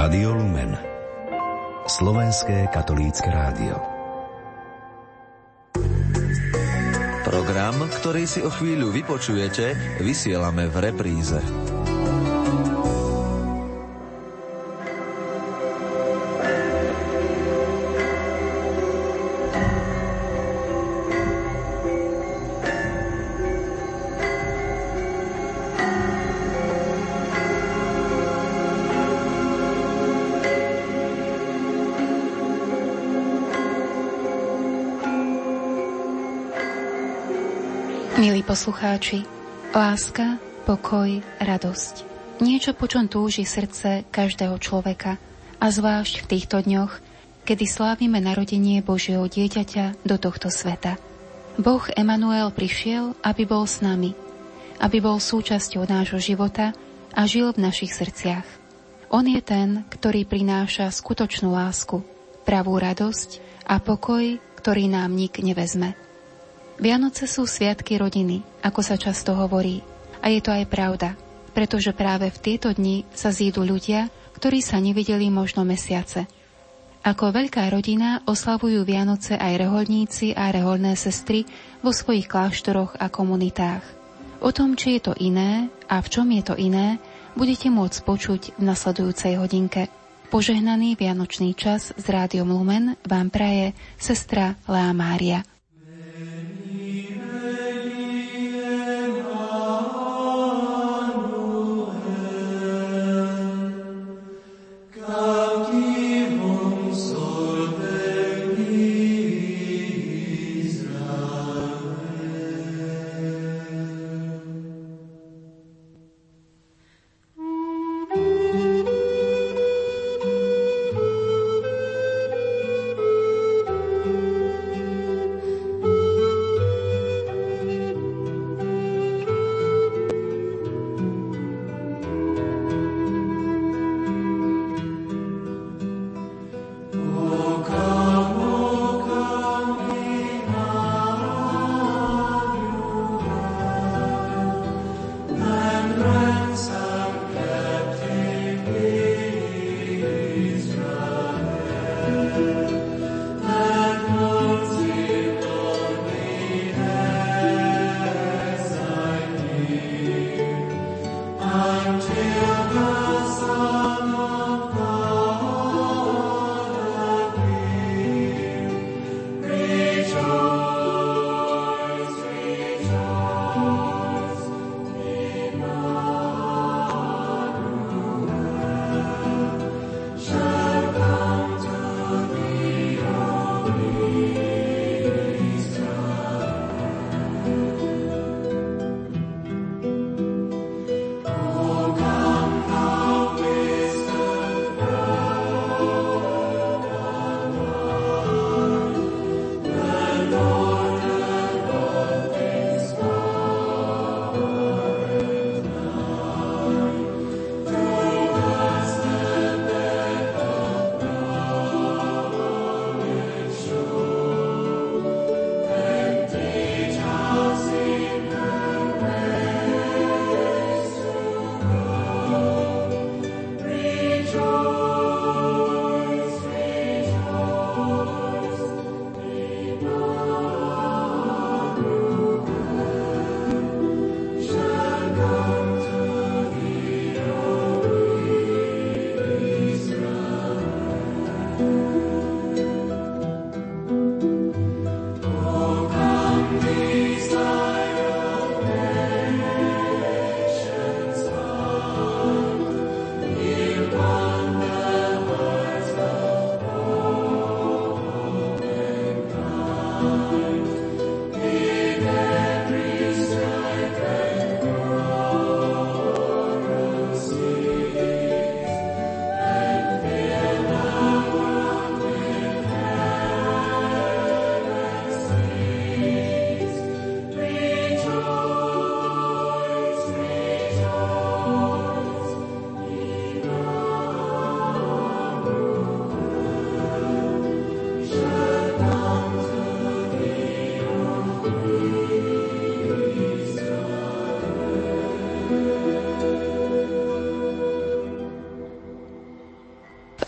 Rádio Lumen Slovenské katolícke rádio Program, ktorý si o chvíľu vypočujete, vysielame v repríze. Poslucháči, láska, pokoj, radosť. Niečo, po čom túži srdce každého človeka, a zvlášť v týchto dňoch, kedy slávime narodenie Božieho dieťaťa do tohto sveta. Boh Emanuel prišiel, aby bol s nami, aby bol súčasťou nášho života a žil v našich srdciach. On je ten, ktorý prináša skutočnú lásku, pravú radosť a pokoj, ktorý nám nik nevezme. Vianoce sú sviatky rodiny, ako sa často hovorí. A je to aj pravda, pretože práve v tieto dni sa zídu ľudia, ktorí sa nevideli možno mesiace. Ako veľká rodina oslavujú Vianoce aj reholníci a reholné sestry vo svojich kláštoroch a komunitách. O tom, či je to iné a v čom je to iné, budete môcť počuť v nasledujúcej hodinke. Požehnaný Vianočný čas z Rádiom Lumen vám praje sestra Lea Mária.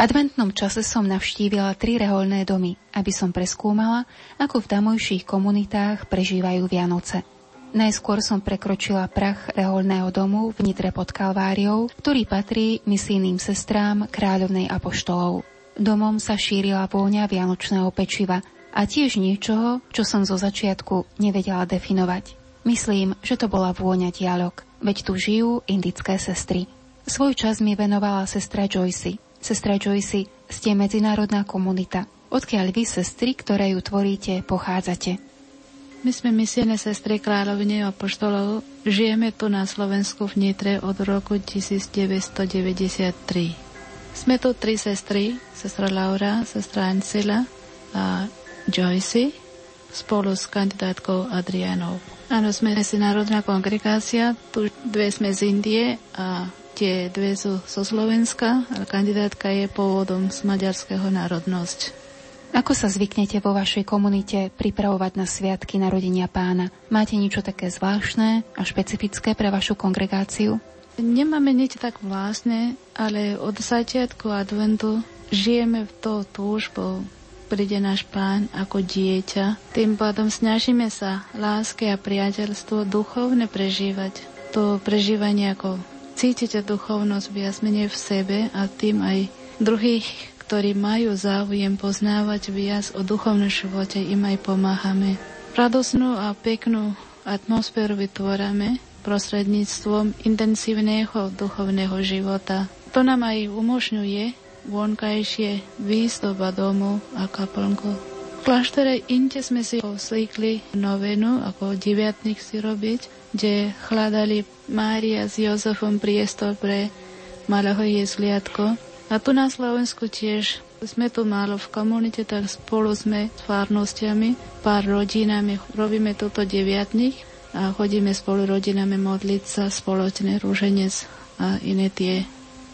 Adventnom čase som navštívila tri reholné domy, aby som preskúmala, ako v tamojších komunitách prežívajú Vianoce. Najskôr som prekročila prach reholného domu v Nitre pod Kalváriou, ktorý patrí misijným sestrám kráľovnej apoštolov. Domom sa šírila vôňa vianočného pečiva a tiež niečoho, čo som zo začiatku nevedela definovať. Myslím, že to bola vôňa dialog, veď tu žijú indické sestry. Svoj čas mi venovala sestra Joyce. Sestra Joyce, ste medzinárodná komunita. Odkiaľ vy, sestry, ktoré ju tvoríte, pochádzate? My sme misijné sestry kráľovne a poštolov. Žijeme tu na Slovensku v Nitre od roku 1993. Sme tu tri sestry, sestra Laura, sestra Ancila a Joyce, spolu s kandidátkou Adrianou. Áno, sme medzinárodná kongregácia, tu dve sme z Indie a tie dve sú zo Slovenska, a kandidátka je pôvodom z maďarského národnosť. Ako sa zvyknete vo vašej komunite pripravovať na sviatky narodenia pána? Máte niečo také zvláštne a špecifické pre vašu kongregáciu? Nemáme nič tak vlastné, ale od začiatku adventu žijeme v to túžbou. Príde náš pán ako dieťa. Tým pádom snažíme sa láske a priateľstvo duchovne prežívať. To prežívanie ako cítite duchovnosť viac menej v sebe a tým aj druhých ktorí majú záujem poznávať viac o duchovnom živote, im aj pomáhame. Radosnú a peknú atmosféru vytvárame prostredníctvom intenzívneho duchovného života. To nám aj umožňuje vonkajšie výzdoba domu a kaplnku. V kláštore Inte sme si zvykli novenu, ako deviatnik si robiť, kde hľadali Mária s Jozefom priestor pre malého jezliatko a tu na Slovensku tiež sme tu málo v komunite, tak spolu sme s farnostiami, pár rodinami, robíme toto deviatných a chodíme spolu rodinami modliť sa spoločne rúženec a iné tie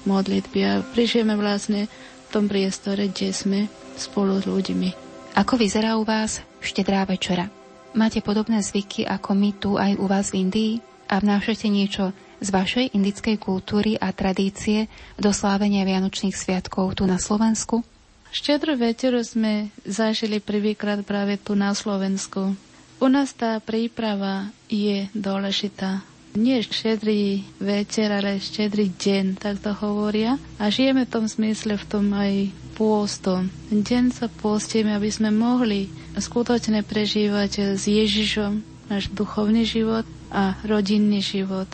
modlitby a prišieme vlastne v tom priestore, kde sme spolu s ľuďmi. Ako vyzerá u vás štedrá večera? Máte podobné zvyky ako my tu aj u vás v Indii a vnášate niečo z vašej indickej kultúry a tradície do slávenia Vianočných sviatkov tu na Slovensku? Štedrú večeru sme zažili prvýkrát práve tu na Slovensku. U nás tá príprava je dôležitá. Nie štedrý večer, ale štedrý deň, tak to hovoria. A žijeme v tom smysle, v tom aj pôstom. Deň sa pôstime, aby sme mohli skutočne prežívať s Ježišom náš duchovný život a rodinný život.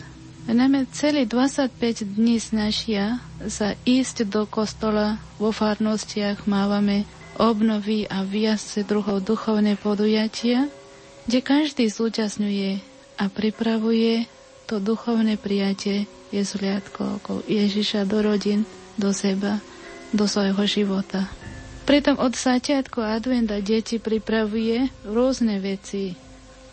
Najmä celý 25 dní snažia sa ísť do kostola, vo farnostiach mávame obnovy a viac druhov duchovné podujatia, kde každý zúčastňuje a pripravuje to duchovné prijatie jezliatko okolo Ježiša do rodín, do seba, do svojho života. Pritom od začiatku adventa deti pripravuje rôzne veci,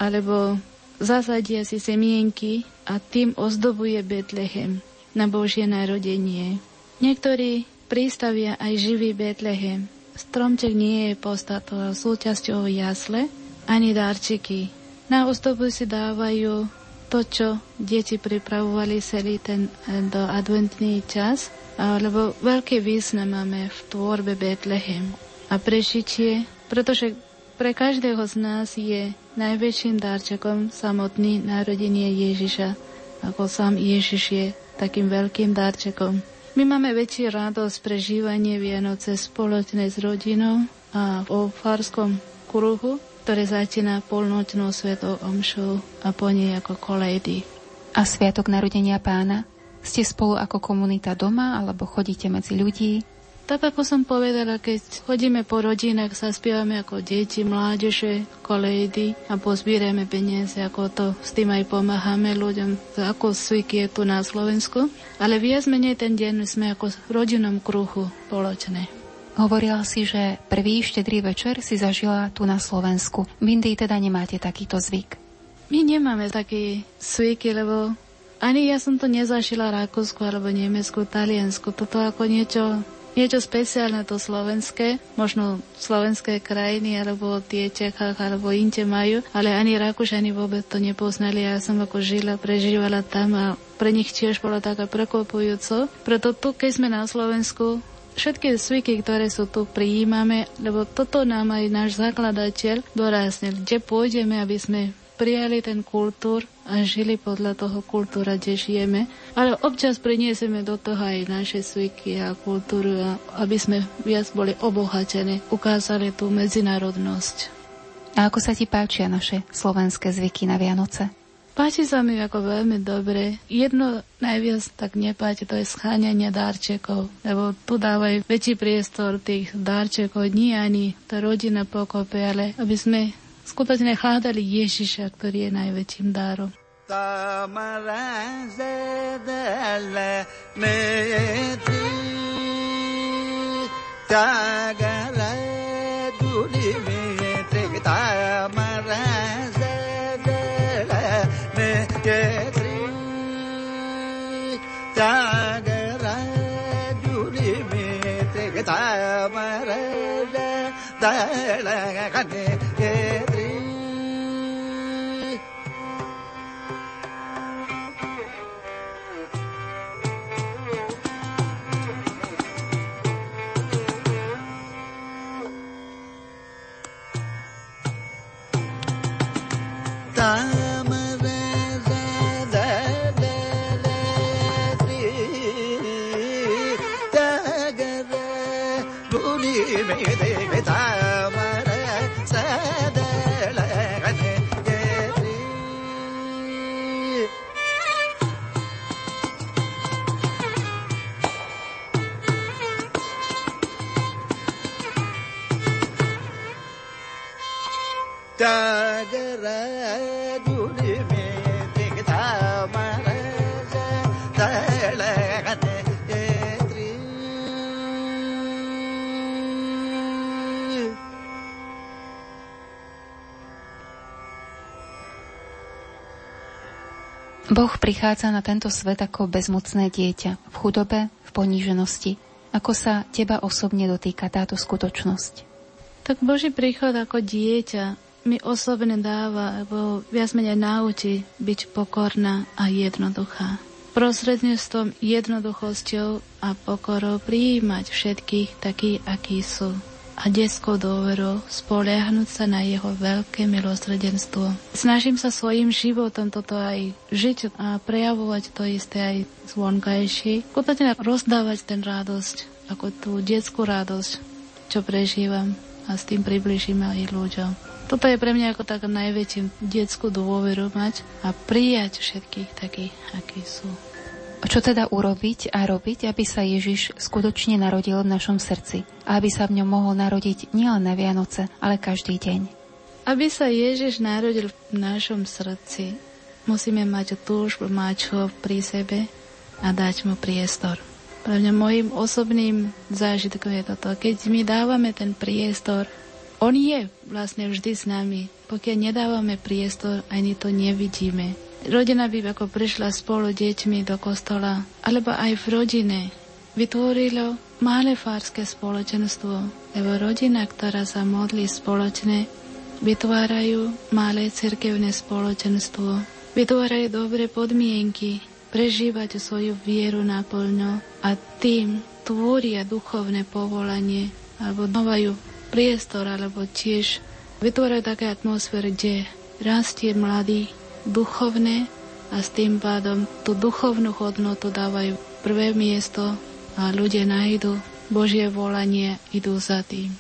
alebo zasadia si semienky a tým ozdobuje Betlehem na Božie narodenie. Niektorí prístavia aj živý Betlehem. Stromček nie je podstatou súčasťou jasle, ani darčiky. Na ozdobu si dávajú to, čo deti pripravovali celý ten eh, do adventný čas, alebo veľký význam máme v tvorbe Betlehem. A prežitie, pretože pre každého z nás je najväčším darčekom samotný narodenie Ježiša, ako sám Ježiš je takým veľkým darčekom. My máme väčší radosť prežívanie Vianoce spoločne s rodinou a o farskom kruhu, ktoré začína polnočnou svetou omšou a po nej ako kolejdy. A Sviatok narodenia pána? Ste spolu ako komunita doma alebo chodíte medzi ľudí? Tak ako som povedala, keď chodíme po rodinách, sa spievame ako deti, mládeže, kolejdy a pozbierame peniaze, ako to s tým aj pomáhame ľuďom, ako zvyky je tu na Slovensku. Ale viac menej ten deň sme ako v rodinnom kruhu spoločné. Hovorila si, že prvý štedrý večer si zažila tu na Slovensku. V Indii teda nemáte takýto zvyk. My nemáme taký zvyky, lebo ani ja som to nezažila Rakúsku alebo Nemecku, Taliansku. Toto ako niečo niečo speciálne to slovenské, možno slovenské krajiny, alebo tie Čechách, alebo inte majú, ale ani Rakúšani vôbec to nepoznali. Ja som ako žila, prežívala tam a pre nich tiež bolo také prekvapujúco. Preto tu, keď sme na Slovensku, všetky zvyky, ktoré sú tu, prijímame, lebo toto nám aj náš zakladateľ doraznil, kde pôjdeme, aby sme prijali ten kultúr a žili podľa toho kultúra, kde žijeme. Ale občas prinieseme do toho aj naše zvyky a kultúru, aby sme viac boli obohatení, ukázali tú medzinárodnosť. A ako sa ti páčia naše slovenské zvyky na Vianoce? Páči sa mi ako veľmi dobre. Jedno najviac tak nepáči, to je scháňanie dárčekov, lebo tu dávajú väčší priestor tých dárčekov, nie ani tá rodina pokope, ale aby sme skutočne hľadali Ježiša, ktorý je najväčším dárom. Tagara duli me tagara juri me tegata mara da dalaga kane Boh prichádza na tento svet ako bezmocné dieťa, v chudobe, v poníženosti. Ako sa teba osobne dotýka táto skutočnosť? Tak Boží príchod ako dieťa mi osobne dáva, alebo viac menej naučí byť pokorná a jednoduchá. Prostredníctvom jednoduchosťou a pokorou prijímať všetkých takí, akí sú a detskou dôverou spoliahnuť sa na jeho veľké milosrdenstvo. Snažím sa svojim životom toto aj žiť a prejavovať to isté aj zvonkajší. Skutočne rozdávať ten radosť, ako tú detskú radosť, čo prežívam a s tým približím aj ľuďom. Toto je pre mňa ako tak najväčším detskú dôveru mať a prijať všetkých takých, akí sú. Čo teda urobiť a robiť, aby sa Ježiš skutočne narodil v našom srdci a aby sa v ňom mohol narodiť nielen na Vianoce, ale každý deň? Aby sa Ježiš narodil v našom srdci, musíme mať túžbu mať ho pri sebe a dať mu priestor. Pre mňa môjim osobným zážitkom je toto. Keď my dávame ten priestor, on je vlastne vždy s nami. Pokiaľ nedávame priestor, ani to nevidíme. Rodina by ako prišla spolu deťmi do kostola, alebo aj v rodine vytvorilo malé fárske spoločenstvo, lebo rodina, ktorá sa modlí spoločne, vytvárajú malé cirkevné spoločenstvo, vytvárajú dobré podmienky prežívať svoju vieru naplno a tým tvoria duchovné povolanie alebo dávajú priestor alebo tiež vytvárajú také atmosféry, kde rastie mladý duchovné a s tým pádom tú duchovnú hodnotu dávajú prvé miesto a ľudia nájdu Božie volanie, idú za tým.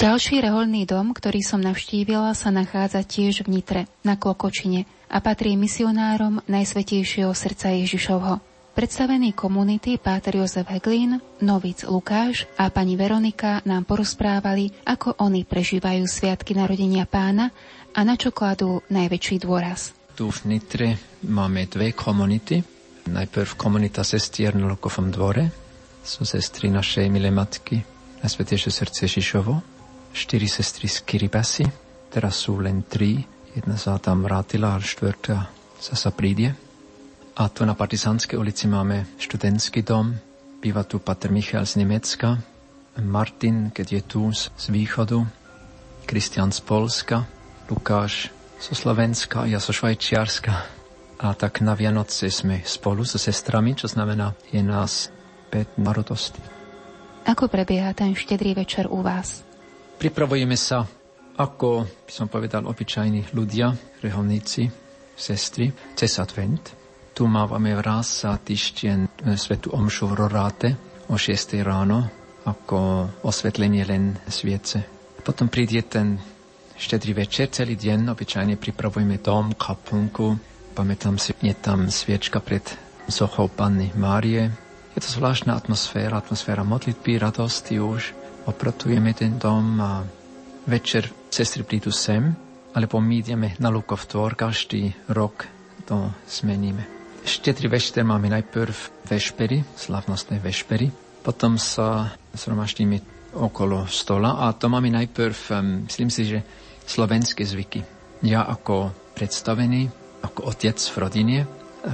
Ďalší reholný dom, ktorý som navštívila, sa nachádza tiež v Nitre, na Klokočine a patrí misionárom Najsvetejšieho srdca Ježišovho. Predstavení komunity Páter Jozef Heglín, Novic Lukáš a pani Veronika nám porozprávali, ako oni prežívajú sviatky narodenia pána a na čo kladú najväčší dôraz. Tu v Nitre máme dve komunity. Najprv komunita sestier na Lukovom dvore. Sú sestry našej milé matky Najsvetejšie srdce Ježišovo. Štyri sestry z Kiribasi. Teraz sú len tri. Jedna sa tam vrátila a štvrtá sa sa príde. A tu na Partizánskej ulici máme študentský dom, býva tu Pater Michal z Nemecka, Martin, keď je tu z, východu, Kristian z Polska, Lukáš zo Slovenska, ja zo Švajčiarska. A tak na Vianoce sme spolu so sestrami, čo znamená, je nás 5 národostí. Ako prebieha ten štedrý večer u vás? Pripravujeme sa ako, by som povedal, obyčajní ľudia, reholníci, sestry, cez advent. Tu máme raz za týždeň e, svetu omšu v Roráte o 6 ráno ako osvetlenie len sviece. Potom príde ten štedrý večer, celý deň, obyčajne pripravujeme dom, kaplnku, pamätám si, je tam sviečka pred sochou Panny Márie. Je to zvláštna atmosféra, atmosféra modlitby, radosti už. Opratujeme ten dom a večer sestry prídu sem, alebo my ideme na Lukov tvor, každý rok to zmeníme. Štedrý večer máme najprv vešpery, slavnostné vešpery, potom sa zhromaždíme okolo stola a to máme najprv, myslím si, že slovenské zvyky. Ja ako predstavený, ako otec v rodine,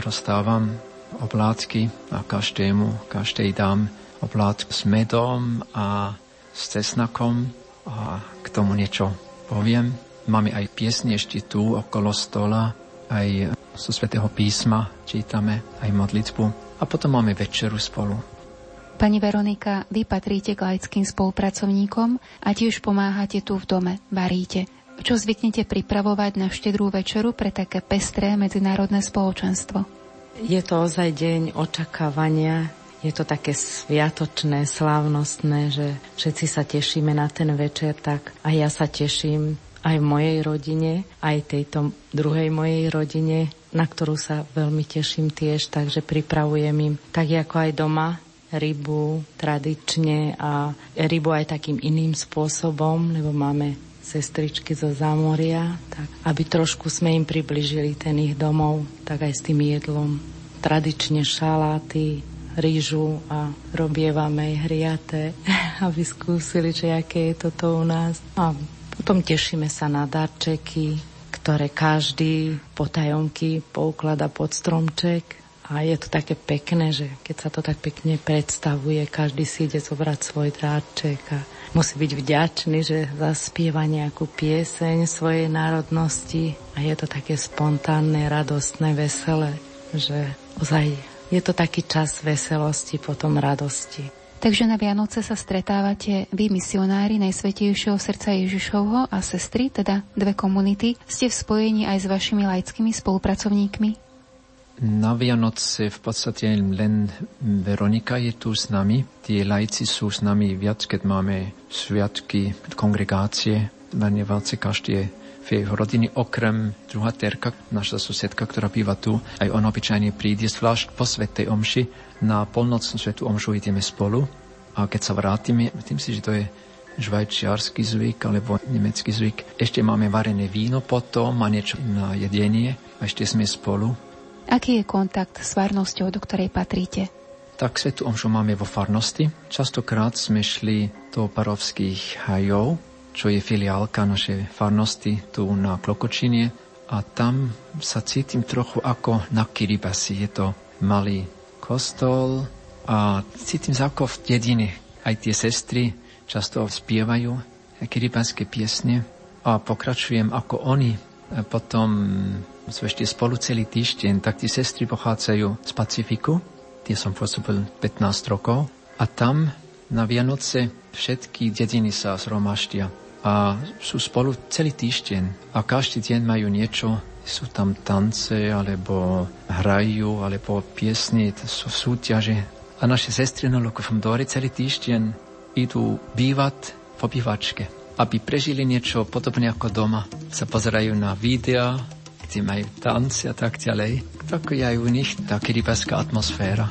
rozdávam oblátky a každému, každej dám oblátku s medom a s cesnakom a k tomu niečo poviem. Máme aj piesne ešte tu okolo stola, aj zo svätého písma čítame, aj modlitbu a potom máme večeru spolu. Pani Veronika, vy patríte k laickým spolupracovníkom a tiež pomáhate tu v dome, varíte. Čo zvyknete pripravovať na štedrú večeru pre také pestré medzinárodné spoločenstvo? Je to ozaj deň očakávania, je to také sviatočné, slávnostné, že všetci sa tešíme na ten večer, tak a ja sa teším aj v mojej rodine, aj tejto druhej mojej rodine, na ktorú sa veľmi teším tiež, takže pripravujem im tak ako aj doma rybu tradične a rybu aj takým iným spôsobom, lebo máme sestričky zo zámoria, tak aby trošku sme im približili ten ich domov, tak aj s tým jedlom. Tradične šaláty, rýžu a robievame aj hriaté, aby skúsili, že aké je toto u nás. A potom tešíme sa na darčeky, ktoré každý potajomky pouklada pod stromček. A je to také pekné, že keď sa to tak pekne predstavuje, každý si ide zobrať svoj darček a musí byť vďačný, že zaspieva nejakú pieseň svojej národnosti a je to také spontánne, radostné, veselé, že ozaj je to taký čas veselosti, potom radosti. Takže na Vianoce sa stretávate vy, misionári Najsvetejšieho srdca Ježišovho a sestry, teda dve komunity. Ste v spojení aj s vašimi laickými spolupracovníkmi? Na Vianoce v podstate len Veronika je tu s nami. Tie lajci sú s nami viac, keď máme sviatky, kongregácie. Každý je v jej rodiny, okrem druhá terka, naša susedka, ktorá býva tu, aj on obyčajne príde, zvlášť po svetej omši, na polnocnú svetú omšu ideme spolu a keď sa vrátime, myslím si, že to je švajčiarsky zvyk alebo nemecký zvyk. Ešte máme varené víno potom a niečo na jedenie a ešte sme spolu. Aký je kontakt s farnosťou, do ktorej patríte? Tak svetu omšu máme vo farnosti. Častokrát sme šli do parovských hajov, čo je filiálka našej farnosti tu na Klokočine a tam sa cítim trochu ako na Kiribasi. Je to malý kostol a cítim sa ako v dedine. Aj tie sestry často spievajú kiribanské piesne a pokračujem ako oni. Potom sú ešte spolu celý týždeň, tak tie sestry pochádzajú z Pacifiku, tie som pôsobil 15 rokov a tam na Vianoce všetky dediny sa zhromaždia a sú spolu celý týždeň a každý deň majú niečo sú tam tance, alebo hrajú, alebo piesne, to sú súťaže. A naše sestry na Lukovom dvore celý týždeň idú bývať v obývačke. aby prežili niečo podobné ako doma. Sa pozerajú na videa, kde majú tanci a tak ďalej. Tak je u nich taká rybárska atmosféra.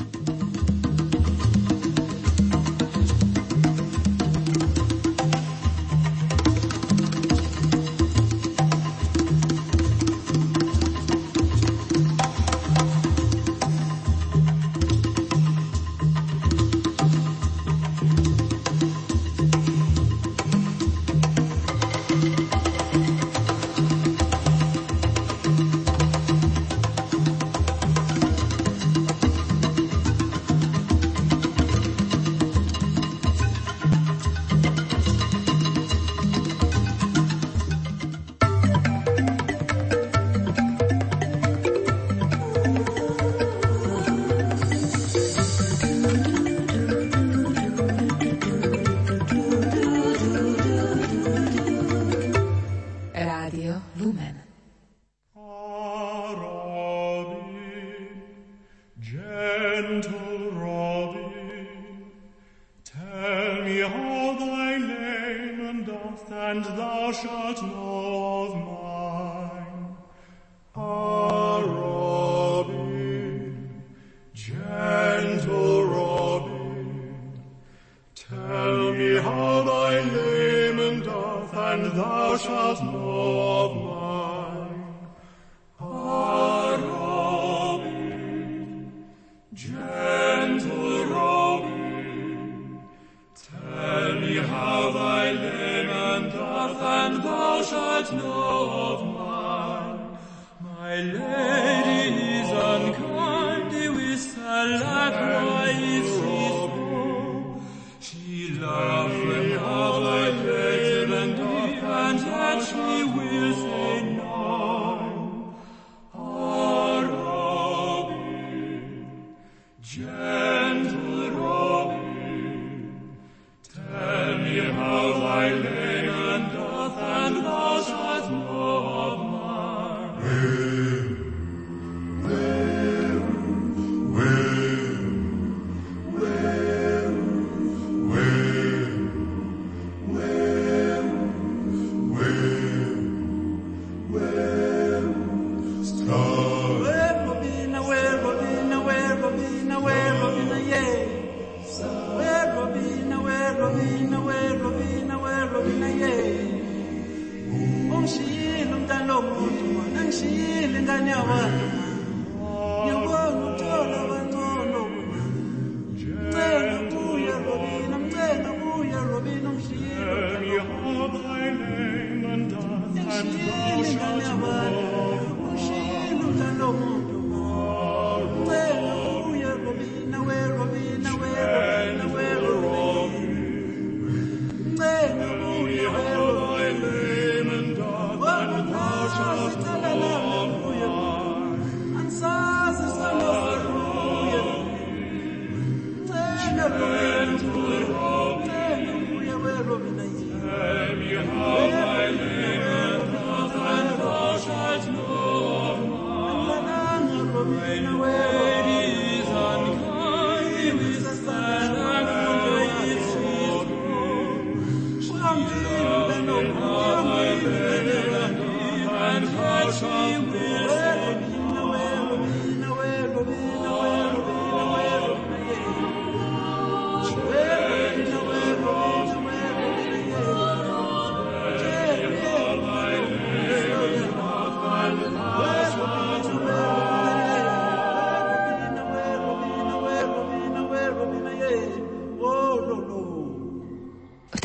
Amen. Amen.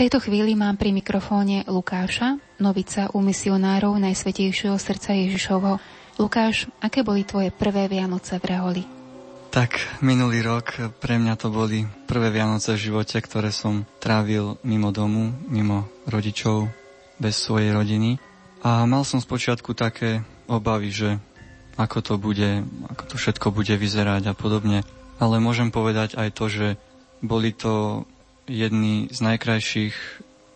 Tejto chvíli mám pri mikrofóne Lukáša, novica u misionárov Najsvetejšieho srdca Ježišovho. Lukáš, aké boli tvoje prvé Vianoce v Reholi? Tak, minulý rok pre mňa to boli prvé Vianoce v živote, ktoré som trávil mimo domu, mimo rodičov, bez svojej rodiny. A mal som spočiatku také obavy, že ako to bude, ako to všetko bude vyzerať a podobne. Ale môžem povedať aj to, že boli to jedný z najkrajších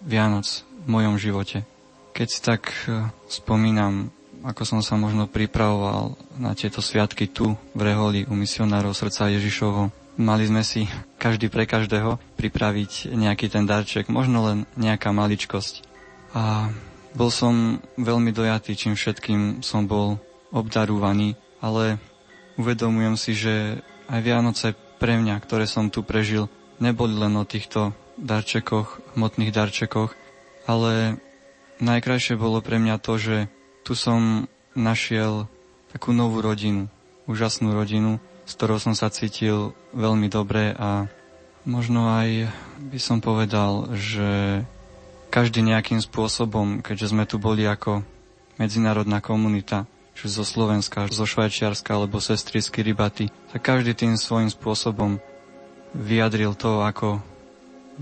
Vianoc v mojom živote. Keď si tak e, spomínam, ako som sa možno pripravoval na tieto sviatky tu v Reholi u misionárov srdca Ježišovo, mali sme si každý pre každého pripraviť nejaký ten darček, možno len nejaká maličkosť. a bol som veľmi dojatý, čím všetkým som bol obdarúvaný, ale uvedomujem si, že aj Vianoce pre mňa, ktoré som tu prežil, neboli len o týchto darčekoch, hmotných darčekoch, ale najkrajšie bolo pre mňa to, že tu som našiel takú novú rodinu, úžasnú rodinu, s ktorou som sa cítil veľmi dobre a možno aj by som povedal, že každý nejakým spôsobom, keďže sme tu boli ako medzinárodná komunita, či zo Slovenska, zo Švajčiarska alebo sestricky rybaty, tak každý tým svojím spôsobom vyjadril to, ako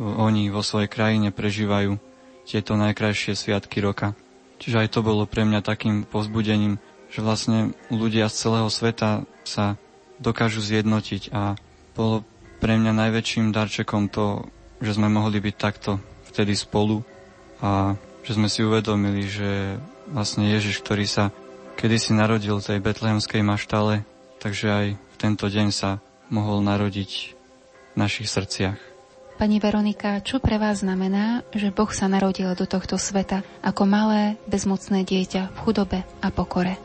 oni vo svojej krajine prežívajú tieto najkrajšie sviatky roka. Čiže aj to bolo pre mňa takým povzbudením, že vlastne ľudia z celého sveta sa dokážu zjednotiť a bolo pre mňa najväčším darčekom to, že sme mohli byť takto vtedy spolu a že sme si uvedomili, že vlastne Ježiš, ktorý sa kedysi narodil v tej betlehemskej maštale, takže aj v tento deň sa mohol narodiť v našich srdciach. Pani Veronika, čo pre vás znamená, že Boh sa narodil do tohto sveta ako malé, bezmocné dieťa v chudobe a pokore?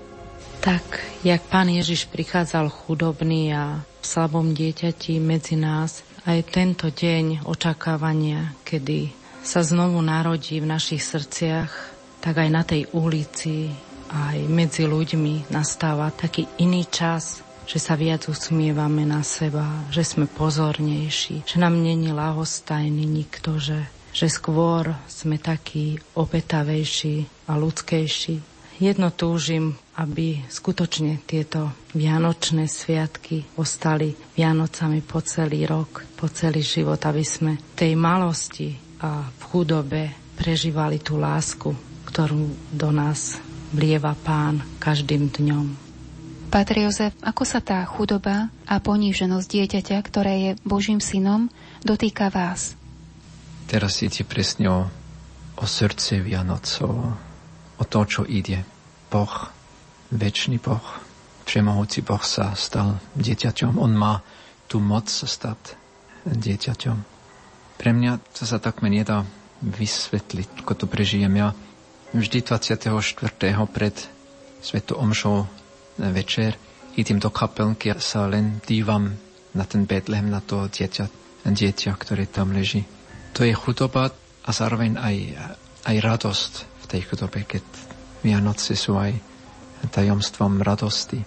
Tak, jak pán Ježiš prichádzal chudobný a v slabom dieťati medzi nás, aj tento deň očakávania, kedy sa znovu narodí v našich srdciach, tak aj na tej ulici aj medzi ľuďmi nastáva taký iný čas, že sa viac usmievame na seba, že sme pozornejší, že nám není lahostajný nikto, že, že skôr sme takí opetavejší a ľudskejší. Jedno túžim, aby skutočne tieto vianočné sviatky ostali Vianocami po celý rok, po celý život, aby sme tej malosti a v chudobe prežívali tú lásku, ktorú do nás vlieva Pán každým dňom. Páter Jozef, ako sa tá chudoba a poníženosť dieťaťa, ktoré je Božím synom, dotýka vás? Teraz ide presne o, o srdce Vianocov, o to, čo ide. Boh, väčší Boh, všemohúci Boh sa stal dieťaťom. On má tú moc sa stať dieťaťom. Pre mňa to sa takmer nedá vysvetliť, ako to prežijem ja vždy 24. pred Svetu Omšou večer idem do kapelky a sa len dívam na ten Betlehem, na to dieťa, dieťa, ktoré tam leží. To je chudoba a zároveň aj, aj radosť v tej chudobe, keď Vianoce sú aj tajomstvom radosti.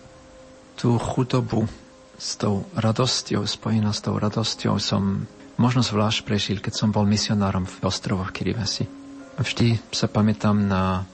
Tú chudobu s tou radosťou, spojená s tou radosťou som možno zvlášť prežil, keď som bol misionárom v ostrovoch Kiribati. Vždy sa pamätám na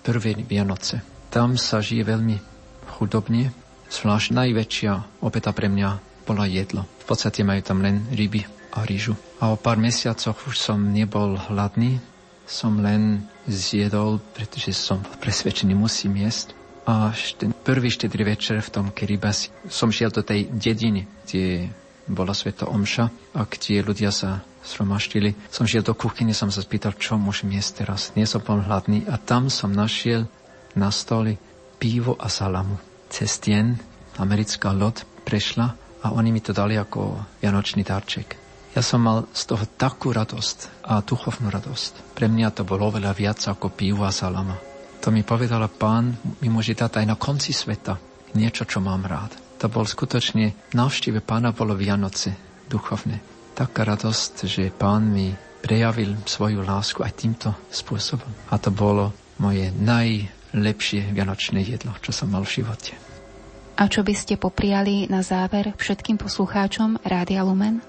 prvé Vianoce. Tam sa žije veľmi chudobne, zvlášť najväčšia obeta pre mňa bola jedlo. V podstate majú tam len ryby a rýžu. A o pár mesiacoch už som nebol hladný, som len zjedol, pretože som presvedčený, musím jesť. A ten prvý štedrý večer v tom Kiribati som šiel do tej dediny, kde bola Sveto Omša a kde ľudia sa sromaštili. Som šiel do kuchyne, som sa spýtal, čo môžem jesť teraz. Nie som bol hladný a tam som našiel na stoli pivo a salamu. Cez deň americká loď prešla a oni mi to dali ako vianočný darček. Ja som mal z toho takú radosť a duchovnú radosť. Pre mňa to bolo oveľa viac ako pivo a salama. To mi povedala pán, mi môže dať aj na konci sveta niečo, čo mám rád. To bol skutočne, navštíve pána bolo Vianoce, duchovné taká radosť, že pán mi prejavil svoju lásku aj týmto spôsobom. A to bolo moje najlepšie vianočné jedlo, čo som mal v živote. A čo by ste popriali na záver všetkým poslucháčom Rádia Lumen?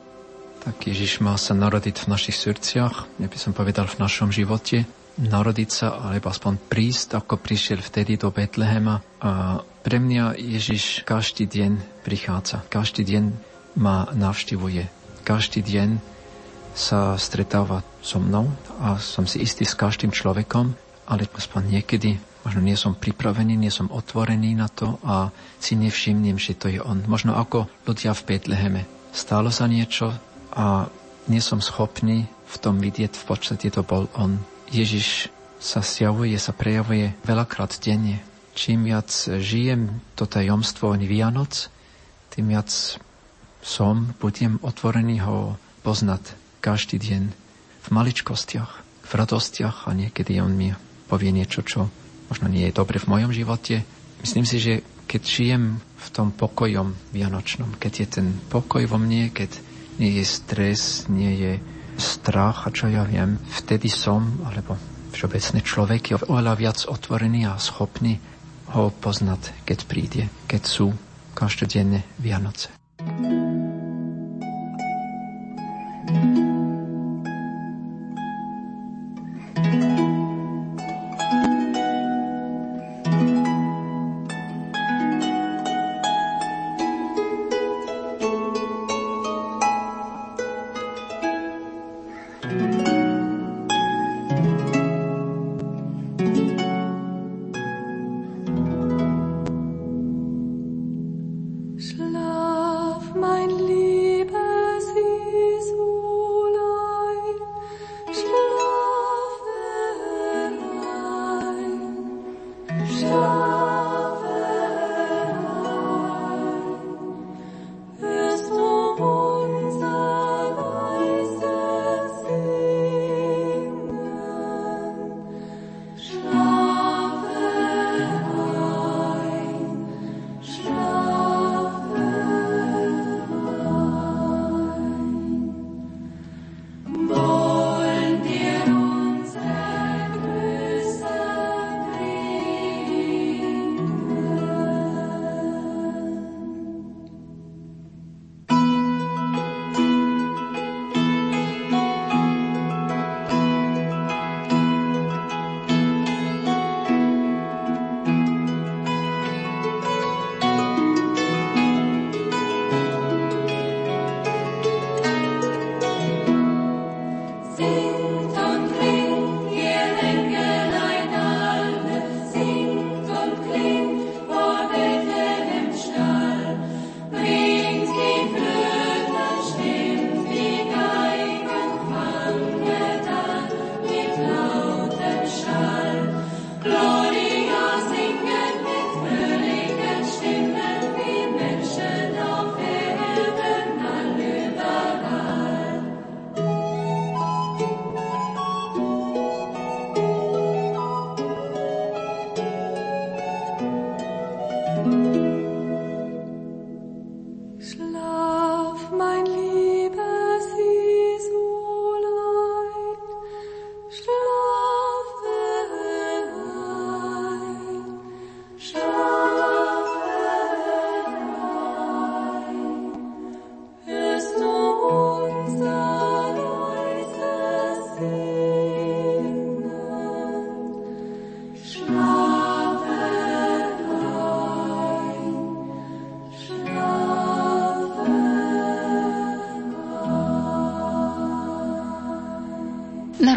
Tak Ježiš mal sa narodiť v našich srdciach, ja by som povedal v našom živote, narodiť sa, alebo aspoň prísť, ako prišiel vtedy do Betlehema. A pre mňa Ježiš každý deň prichádza, každý deň ma navštivuje každý deň sa stretáva so mnou a som si istý s každým človekom, ale aspoň niekedy možno nie som pripravený, nie som otvorený na to a si nevšimnem, že to je on. Možno ako ľudia v Betleheme. Stalo sa niečo a nie som schopný v tom vidieť, v podstate to bol on. Ježiš sa sjavuje, sa prejavuje veľakrát denne. Čím viac žijem to tajomstvo Vianoc, tým viac som, budem otvorený ho poznať každý deň v maličkostiach, v radostiach a niekedy on mi povie niečo, čo možno nie je dobre v mojom živote. Myslím si, že keď žijem v tom pokojom vianočnom, keď je ten pokoj vo mne, keď nie je stres, nie je strach a čo ja viem, vtedy som, alebo všeobecný človek je oveľa viac otvorený a schopný ho poznať, keď príde, keď sú každodenne Vianoce. thank you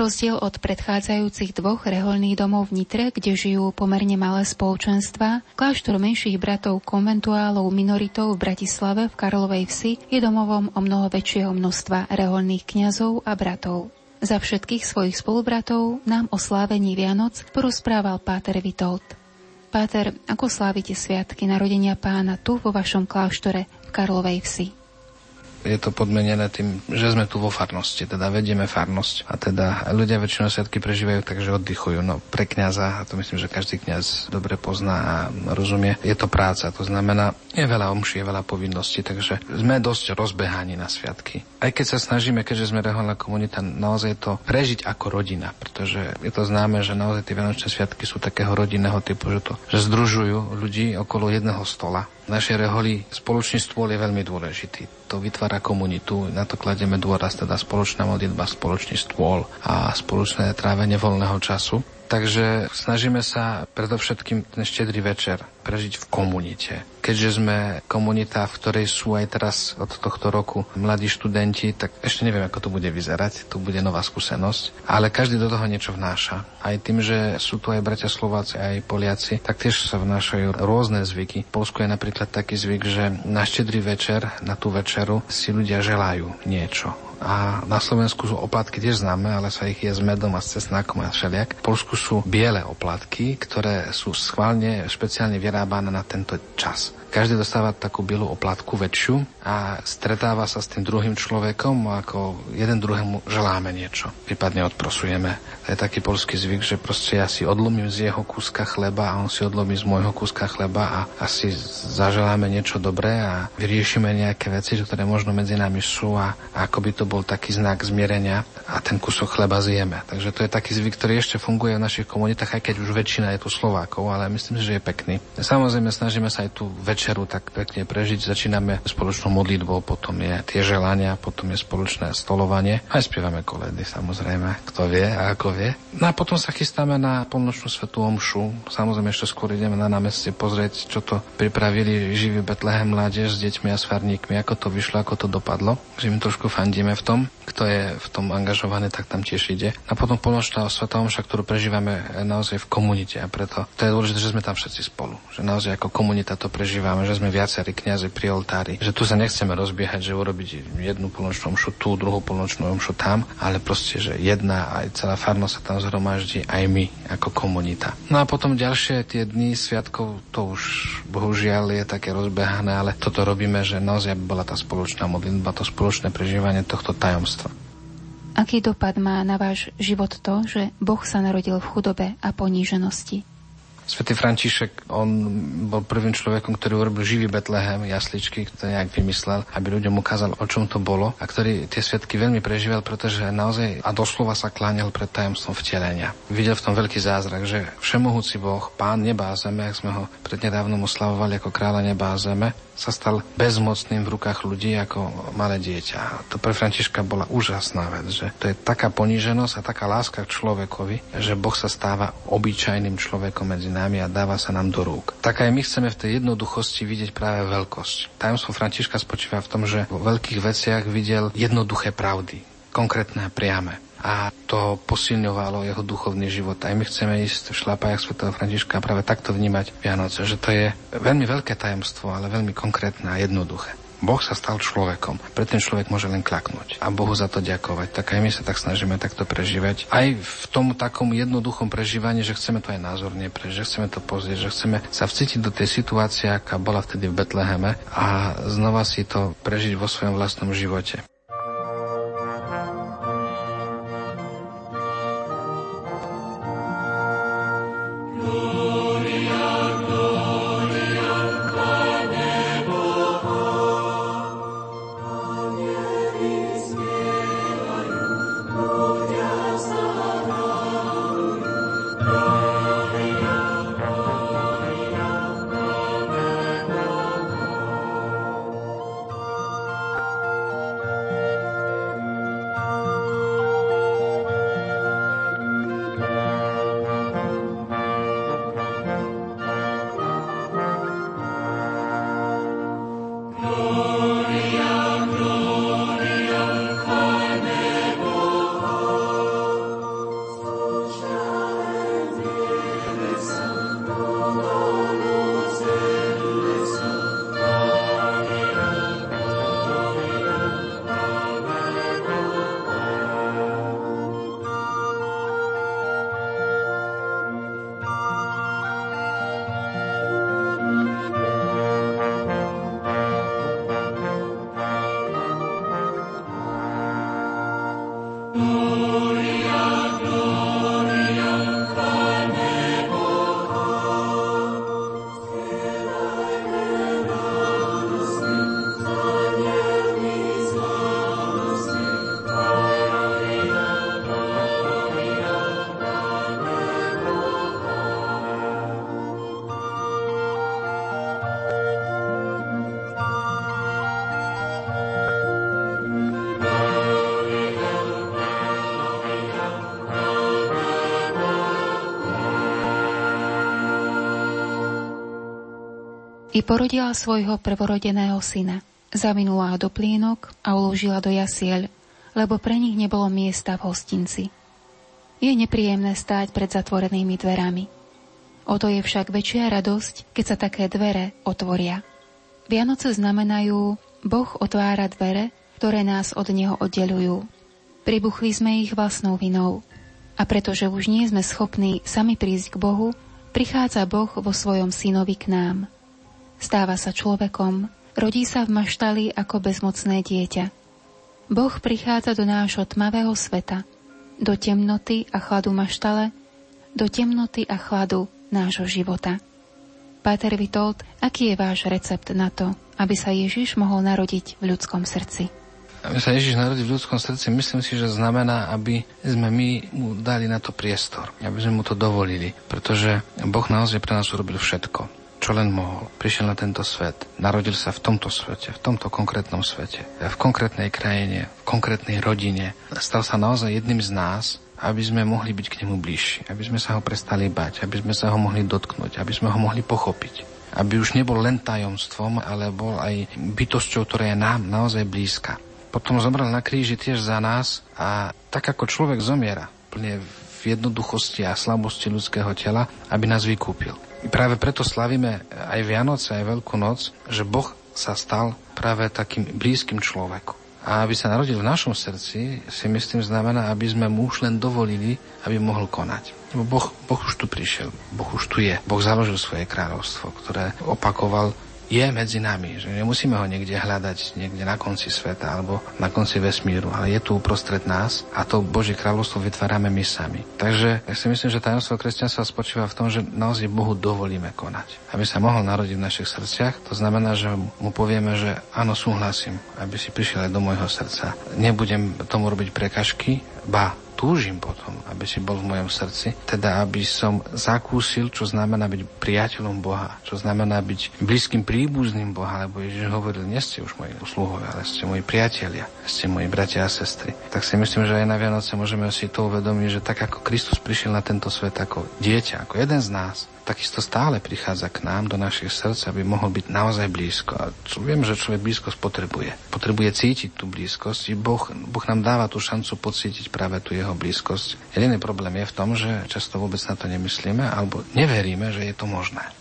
rozdiel od predchádzajúcich dvoch reholných domov v Nitre, kde žijú pomerne malé spoločenstva, kláštor menších bratov konventuálov minoritov v Bratislave v Karlovej vsi je domovom o mnoho väčšieho množstva reholných kňazov a bratov. Za všetkých svojich spolubratov nám o slávení Vianoc porozprával Páter Vitold. Páter, ako slávite sviatky narodenia pána tu vo vašom kláštore v Karlovej vsi? Je to podmenené tým, že sme tu vo farnosti, teda vedieme farnosť a teda ľudia väčšinou sviatky prežívajú tak, že oddychujú. No pre kňaza, a to myslím, že každý kňaz dobre pozná a rozumie, je to práca, to znamená, je veľa omší, je veľa povinností, takže sme dosť rozbehaní na sviatky. Aj keď sa snažíme, keďže sme reholná komunita, naozaj to prežiť ako rodina, pretože je to známe, že naozaj tie Vianočné sviatky sú takého rodinného typu, že to že združujú ľudí okolo jedného stola našej reholi spoločný stôl je veľmi dôležitý. To vytvára komunitu, na to kladieme dôraz, teda spoločná modlitba, spoločný stôl a spoločné trávenie voľného času. Takže snažíme sa predovšetkým ten štedrý večer prežiť v komunite. Keďže sme komunita, v ktorej sú aj teraz od tohto roku mladí študenti, tak ešte neviem, ako to bude vyzerať. To bude nová skúsenosť. Ale každý do toho niečo vnáša. Aj tým, že sú tu aj bratia Slováci, aj Poliaci, tak tiež sa vnášajú rôzne zvyky. V Polsku je napríklad taký zvyk, že na štedrý večer, na tú večeru si ľudia želajú niečo a na Slovensku sú oplatky tiež známe, ale sa ich je s medom a s cesnákom a všeliak. V Polsku sú biele oplatky, ktoré sú schválne špeciálne vyrábané na tento čas. každý dostáva takú bielú oplatku väčšiu a stretáva sa s tým druhým človekom ako jeden druhému želáme niečo, prípadne odprosujeme. To je taký polský zvyk, že proste ja si odlomím z jeho kúska chleba a on si odlomí z môjho kúska chleba a asi zaželáme niečo dobré a vyriešime nejaké veci, ktoré možno medzi nami sú a, a ako by to bol taký znak zmierenia a ten kúsok chleba zjeme. Takže to je taký zvyk, ktorý ešte funguje v našich komunitách, aj keď už väčšina je tu Slovákov, ale myslím si, že je pekný. Samozrejme snažíme sa aj tu večeru tak pekne prežiť. Začíname spoločnou modlitbou, potom je tie želania, potom je spoločné stolovanie. Aj spievame koledy, samozrejme, kto vie a ako vie. No a potom sa chystáme na polnočnú svetú omšu. Samozrejme ešte skôr ideme na námestie pozrieť, čo to pripravili živý Betlehem mládež s deťmi a s farníkmi, ako to vyšlo, ako to dopadlo. Že my trošku fandíme v tom, kto je v tom angažovaný, tak tam tiež ide. A potom polnočná svetá omša, ktorú prežívame naozaj v komunite a preto to je dôležité, že sme tam všetci spolu. Že naozaj ako komunita to prežívame, že sme viacerí kňazi pri oltári. Že tu sa nechceme rozbiehať, že urobiť jednu polnočnú omšu tu, druhú polnočnú omšu tam, ale proste, že jedna aj celá farnosť sa tam zhromaždí, aj my ako komunita. No a potom ďalšie tie dni sviatkov, to už bohužiaľ je také rozbehané, ale toto robíme, že naozaj bola tá spoločná modlitba, to spoločné prežívanie tohto tajomstva. Aký dopad má na váš život to, že Boh sa narodil v chudobe a poníženosti? Svetý František, on bol prvým človekom, ktorý urobil živý Betlehem, jasličky, ktorý nejak vymyslel, aby ľuďom ukázal, o čom to bolo a ktorý tie svetky veľmi prežíval, pretože naozaj a doslova sa kláňal pred tajomstvom vtelenia. Videl v tom veľký zázrak, že všemohúci Boh, Pán neba a zeme, ak sme ho prednedávnom oslavovali ako kráľa neba a zeme, sa stal bezmocným v rukách ľudí ako malé dieťa. To pre Františka bola úžasná vec, že to je taká poníženosť a taká láska k človekovi, že Boh sa stáva obyčajným človekom medzi nami a dáva sa nám do rúk. Tak aj my chceme v tej jednoduchosti vidieť práve veľkosť. Tajomstvo Františka spočíva v tom, že vo veľkých veciach videl jednoduché pravdy, konkrétne a priame a to posilňovalo jeho duchovný život. Aj my chceme ísť v šlapajach Sv. Františka a práve takto vnímať Vianoce, že to je veľmi veľké tajomstvo, ale veľmi konkrétne a jednoduché. Boh sa stal človekom, preto človek môže len klaknúť a Bohu za to ďakovať. Tak aj my sa tak snažíme takto prežívať. Aj v tom takom jednoduchom prežívaní, že chceme to aj názorne prežiť, že chceme to pozrieť, že chceme sa vcítiť do tej situácie, aká bola vtedy v Betleheme a znova si to prežiť vo svojom vlastnom živote. I porodila svojho prvorodeného syna. Zavinula ho do plienok a uložila do jasiel, lebo pre nich nebolo miesta v hostinci. Je nepríjemné stáť pred zatvorenými dverami. O to je však väčšia radosť, keď sa také dvere otvoria. Vianoce znamenajú, Boh otvára dvere, ktoré nás od Neho oddelujú. Pribuchli sme ich vlastnou vinou. A pretože už nie sme schopní sami prísť k Bohu, prichádza Boh vo svojom synovi k nám – stáva sa človekom, rodí sa v maštali ako bezmocné dieťa. Boh prichádza do nášho tmavého sveta, do temnoty a chladu maštale, do temnoty a chladu nášho života. Páter Vitold, aký je váš recept na to, aby sa Ježiš mohol narodiť v ľudskom srdci? Aby sa Ježiš narodil v ľudskom srdci, myslím si, že znamená, aby sme my mu dali na to priestor, aby sme mu to dovolili, pretože Boh naozaj pre nás urobil všetko čo len mohol. Prišiel na tento svet, narodil sa v tomto svete, v tomto konkrétnom svete, v konkrétnej krajine, v konkrétnej rodine. Stal sa naozaj jedným z nás aby sme mohli byť k nemu bližší, aby sme sa ho prestali bať, aby sme sa ho mohli dotknúť, aby sme ho mohli pochopiť. Aby už nebol len tajomstvom, ale bol aj bytosťou, ktorá je nám naozaj blízka. Potom zomrel na kríži tiež za nás a tak ako človek zomiera, plne v jednoduchosti a slabosti ľudského tela, aby nás vykúpil. Práve preto slavíme aj Vianoce, aj Veľkú noc, že Boh sa stal práve takým blízkym človeku. A aby sa narodil v našom srdci, si myslím, znamená, aby sme mu už len dovolili, aby mohol konať. Boh, boh už tu prišiel, Boh už tu je. Boh založil svoje kráľovstvo, ktoré opakoval je medzi nami, že nemusíme ho niekde hľadať, niekde na konci sveta alebo na konci vesmíru, ale je tu uprostred nás a to Božie kráľovstvo vytvárame my sami. Takže ja si myslím, že tajomstvo kresťanstva spočíva v tom, že naozaj Bohu dovolíme konať. Aby sa mohol narodiť v našich srdciach, to znamená, že mu povieme, že áno, súhlasím, aby si prišiel aj do môjho srdca. Nebudem tomu robiť prekažky, ba, túžim potom, aby si bol v mojom srdci, teda aby som zakúsil, čo znamená byť priateľom Boha, čo znamená byť blízkym príbuzným Boha, lebo Ježiš hovoril, nie ste už moji sluhovia, ale ste moji priatelia, ste moji bratia a sestry. Tak si myslím, že aj na Vianoce môžeme si to uvedomiť, že tak ako Kristus prišiel na tento svet ako dieťa, ako jeden z nás, takisto stále prichádza k nám do našich srdc, aby mohol byť naozaj blízko. A čo viem, že človek blízkosť potrebuje. Potrebuje cítiť tú blízkosť. Boh, boh nám dáva tú šancu pocítiť práve tú jeho blízkosť. Jediný problém je v tom, že často vôbec na to nemyslíme alebo neveríme, že je to možné.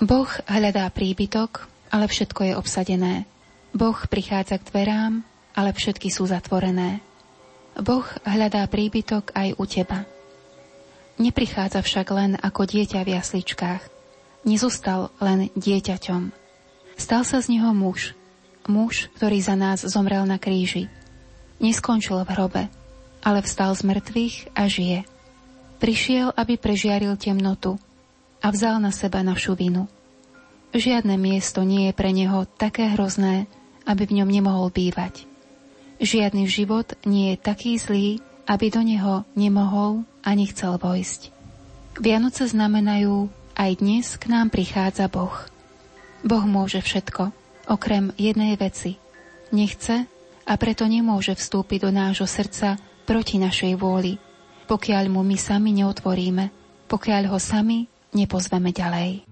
Boh hľadá príbytok, ale všetko je obsadené. Boh prichádza k dverám, ale všetky sú zatvorené. Boh hľadá príbytok aj u teba. Neprichádza však len ako dieťa v jasličkách. Nezostal len dieťaťom. Stal sa z neho muž. Muž, ktorý za nás zomrel na kríži. Neskončil v hrobe, ale vstal z mŕtvych a žije. Prišiel, aby prežiaril temnotu a vzal na seba našu vinu. Žiadne miesto nie je pre neho také hrozné, aby v ňom nemohol bývať. Žiadny život nie je taký zlý, aby do neho nemohol a nechcel vojsť. Vianoce znamenajú, aj dnes k nám prichádza Boh. Boh môže všetko, okrem jednej veci. Nechce a preto nemôže vstúpiť do nášho srdca proti našej vôli, pokiaľ mu my sami neotvoríme, pokiaľ ho sami nepozveme ďalej.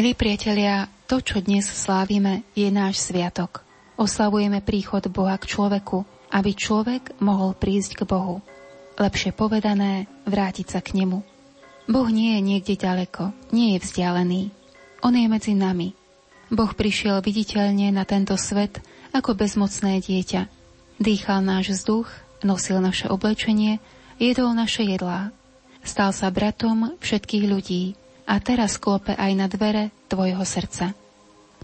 Milí priatelia, to, čo dnes slávime, je náš sviatok. Oslavujeme príchod Boha k človeku, aby človek mohol prísť k Bohu. Lepšie povedané, vrátiť sa k nemu. Boh nie je niekde ďaleko, nie je vzdialený. On je medzi nami. Boh prišiel viditeľne na tento svet ako bezmocné dieťa. Dýchal náš vzduch, nosil naše oblečenie, jedol naše jedlá. Stal sa bratom všetkých ľudí, a teraz klope aj na dvere tvojho srdca.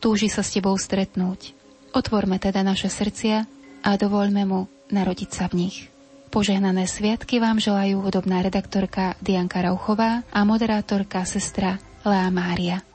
Túži sa s tebou stretnúť. Otvorme teda naše srdcia a dovoľme mu narodiť sa v nich. Požehnané sviatky vám želajú hudobná redaktorka Dianka Rauchová a moderátorka sestra Lea Mária.